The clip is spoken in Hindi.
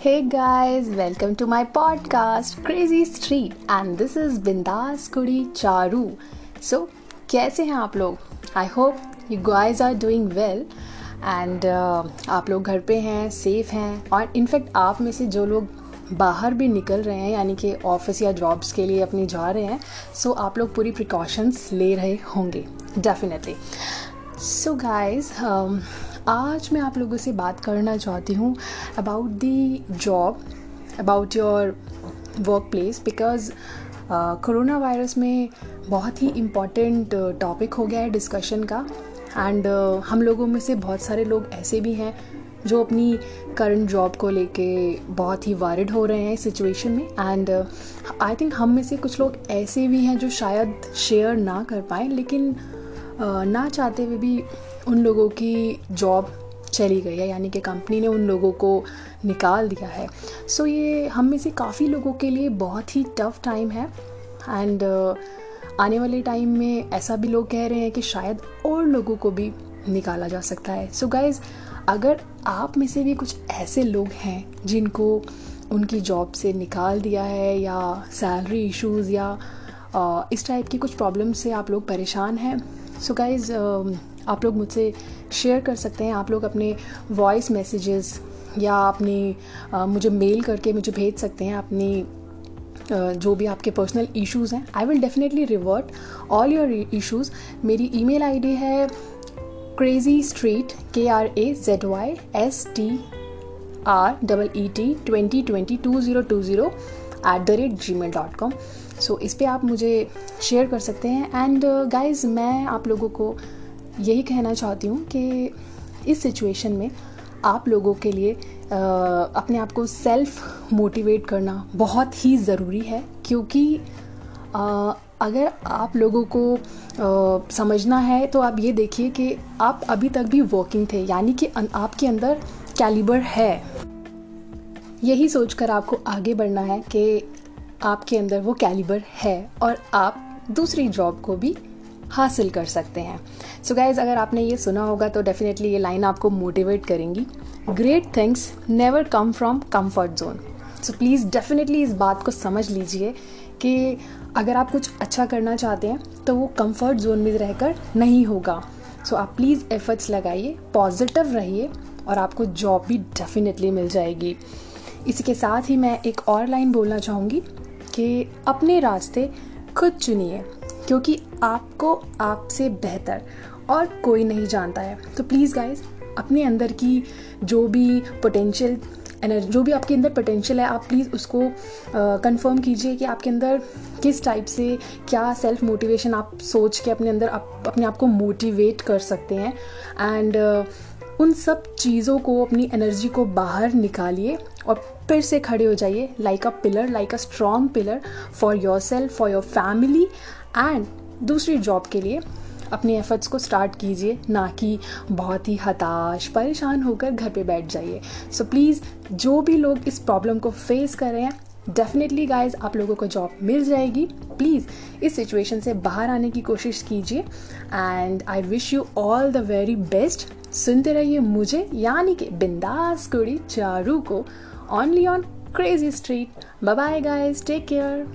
Hey guys, welcome to my podcast Crazy Street and this is Bindas Kudi Charu. So, कैसे हैं आप लोग I hope you guys are doing well and आप लोग घर पे हैं सेफ़ हैं और इनफैक्ट आप में से जो लोग बाहर भी निकल रहे हैं यानी कि ऑफ़िस या जॉब्स के लिए अपनी जा रहे हैं सो so आप लोग पूरी प्रिकॉशंस ले रहे होंगे डेफिनेटली सो गाइज़ आज मैं आप लोगों से बात करना चाहती हूँ about the job about your workplace because corona virus में बहुत ही इंपॉर्टेंट टॉपिक हो गया है डिस्कशन का एंड uh, हम लोगों में से बहुत सारे लोग ऐसे भी हैं जो अपनी करंट जॉब को लेके बहुत ही वारिड हो रहे हैं इस सिचुएशन में एंड आई थिंक हम में से कुछ लोग ऐसे भी हैं जो शायद शेयर ना कर पाए लेकिन uh, ना चाहते हुए भी उन लोगों की जॉब चली गई है यानी कि कंपनी ने उन लोगों को निकाल दिया है। सो so, ये हम में से काफ़ी लोगों के लिए बहुत ही टफ टाइम है। एंड uh, आने वाले टाइम में ऐसा भी लोग कह रहे हैं कि शायद और लोगों को भी निकाला जा सकता है। सो so गाइज़ अगर आप में से भी कुछ ऐसे लोग हैं जिनको उनकी जॉब से निकाल दिया है या सैलरी इश्यूज़ या इस टाइप की कुछ प्रॉब्लम से आप लोग परेशान हैं सो गाइज़ आप लोग मुझसे शेयर कर सकते हैं, आप लोग अपने वॉइस मैसेजेस या अपनी मुझे मेल करके मुझे भेज सकते हैं अपनी जो भी आपके पर्सनल इश्यूज़ हैं। I will definitely revert all your issues मेरी ईमेल आईडी है crazy street K R A Z Y S T R double E T twenty twenty two zero two zero at the rate G mail dot com so इस पर आप मुझे शेयर कर सकते हैं। एंड गाइज़ uh, मैं आप लोगों को यही कहना चाहती हूँ कि इस सिचुएशन में आप लोगों के लिए आ, अपने आप को सेल्फ मोटिवेट करना बहुत ही ज़रूरी है। क्योंकि आ, अगर आप लोगों को आ, समझना है तो आप ये देखिए कि आप अभी तक भी वर्किंग थे। यानी कि आपके अंदर कैलिबर है। यही सोचकर आपको आगे बढ़ना है कि आपके अंदर वो कैलिबर है और आप दूसरी जॉब को भी हासिल कर सकते हैं। सो so गाइज़ अगर आपने ये सुना होगा तो डेफिनेटली ये लाइन आपको मोटिवेट करेंगी। Great things never come from comfort zone so please definitely इस बात को समझ लीजिए कि अगर आप कुछ अच्छा करना चाहते हैं तो वो कंफर्ट जोन में रहकर नहीं होगा। सो so आप प्लीज़ एफर्ट्स लगाइए पॉजिटिव रहिए और आपको जॉब भी डेफिनेटली मिल जाएगी। इसी के साथ ही मैं एक और लाइन बोलना चाहूँगी कि अपने रास्ते खुद चुनिए, क्योंकि आपको आपसे बेहतर और कोई नहीं जानता है। तो प्लीज़ गाइज़ अपने अंदर की जो भी पोटेंशियल एनर्जी जो भी आपके अंदर पोटेंशियल है, आप प्लीज़ उसको कंफर्म कीजिए कि आपके अंदर किस टाइप से क्या सेल्फ मोटिवेशन आप सोच के अपने अंदर आप, अपने आप को मोटिवेट कर सकते हैं। एंड उन सब चीज़ों को, अपनी एनर्जी को बाहर निकालिए और फिर से खड़े हो जाइए like a pillar like a strong pillar for yourself for your family and दूसरी जॉब के लिए अपने एफर्ट्स को स्टार्ट कीजिए, ना कि बहुत ही हताश, परेशान होकर घर पे बैठ जाइए। सो so प्लीज़ जो भी लोग इस प्रॉब्लम को फेस कर रहे हैं डेफिनेटली गाइज़ आप लोगों को जॉब मिल जाएगी। प्लीज़ इस सिचुएशन से बाहर आने की कोशिश कीजिए and I wish you all the very best सुनते रहिए मुझे, यानी कि बिंदास कुड़ी चारू को only on crazy street bye guys take care